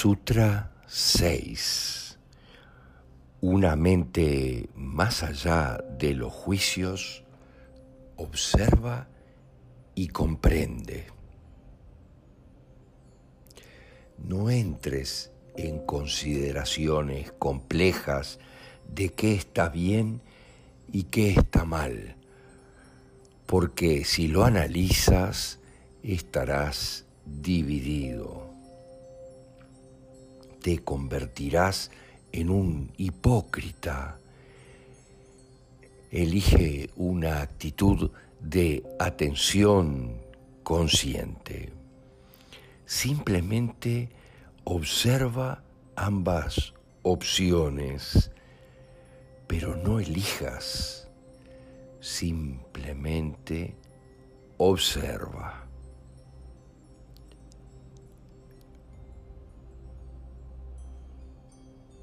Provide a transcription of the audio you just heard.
Sutra 6. Una mente más allá de los juicios observa y comprende. No entres en consideraciones complejas de qué está bien y qué está mal, porque si lo analizas estarás dividido te convertirás en un hipócrita. Elige una actitud de atención consciente. Simplemente observa ambas opciones, pero no elijas, simplemente observa.